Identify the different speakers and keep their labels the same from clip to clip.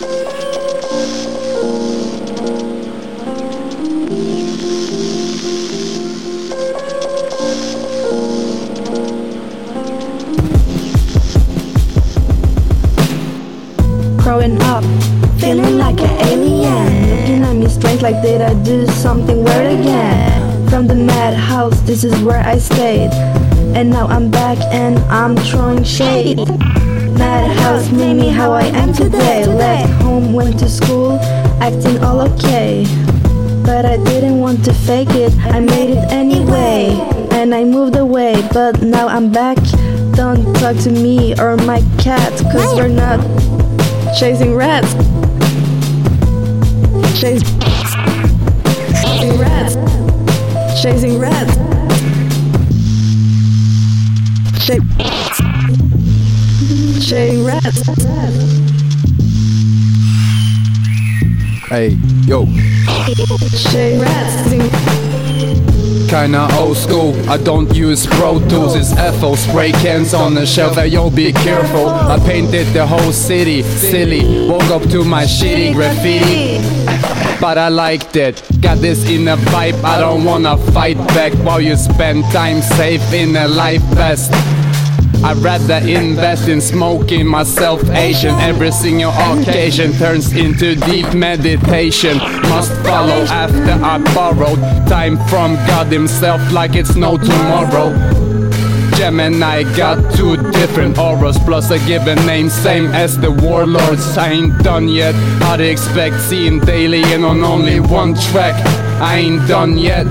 Speaker 1: Growing up, feeling like an alien. Looking at me strange, like did I do something weird again? From the madhouse, this is where I stayed. And now I'm back and I'm throwing shade. Madhouse made me how I am today. Left home, went to school, acting all okay. But I didn't want to fake it, I made it anyway. And I moved away, but now I'm back. Don't talk to me or my cat, cause we're not chasing rats. Chase- chasing rats. Chasing rats. Chase- chasing rats.
Speaker 2: Ey, yo, kinda old school. I don't use Pro Tools, it's FO spray cans on the shelf. Hey, yo, be careful. I painted the whole city silly. Woke up to my shitty graffiti. But I liked it. Got this inner vibe, I don't wanna fight back while you spend time safe in a life vest. I'd rather invest in smoking myself Asian. Every single occasion turns into deep meditation. Must follow after I borrowed time from God Himself, like it's no tomorrow. Gemini got two different auras, plus a given name, same as the warlords. I ain't done yet. I'd expect seeing daily and on only one track. I ain't done yet.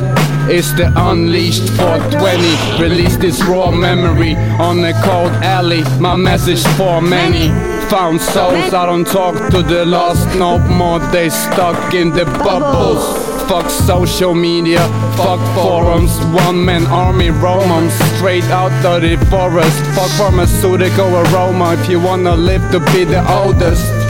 Speaker 2: It's the Unleashed 420. Release this raw memory on a cold alley. My message for many. Found souls, I don't talk to the lost no more. They stuck in the bubbles. Fuck social media, fuck forums, one man army romance, straight out of the forest. Fuck pharmaceutical aroma if you wanna live to be the oldest.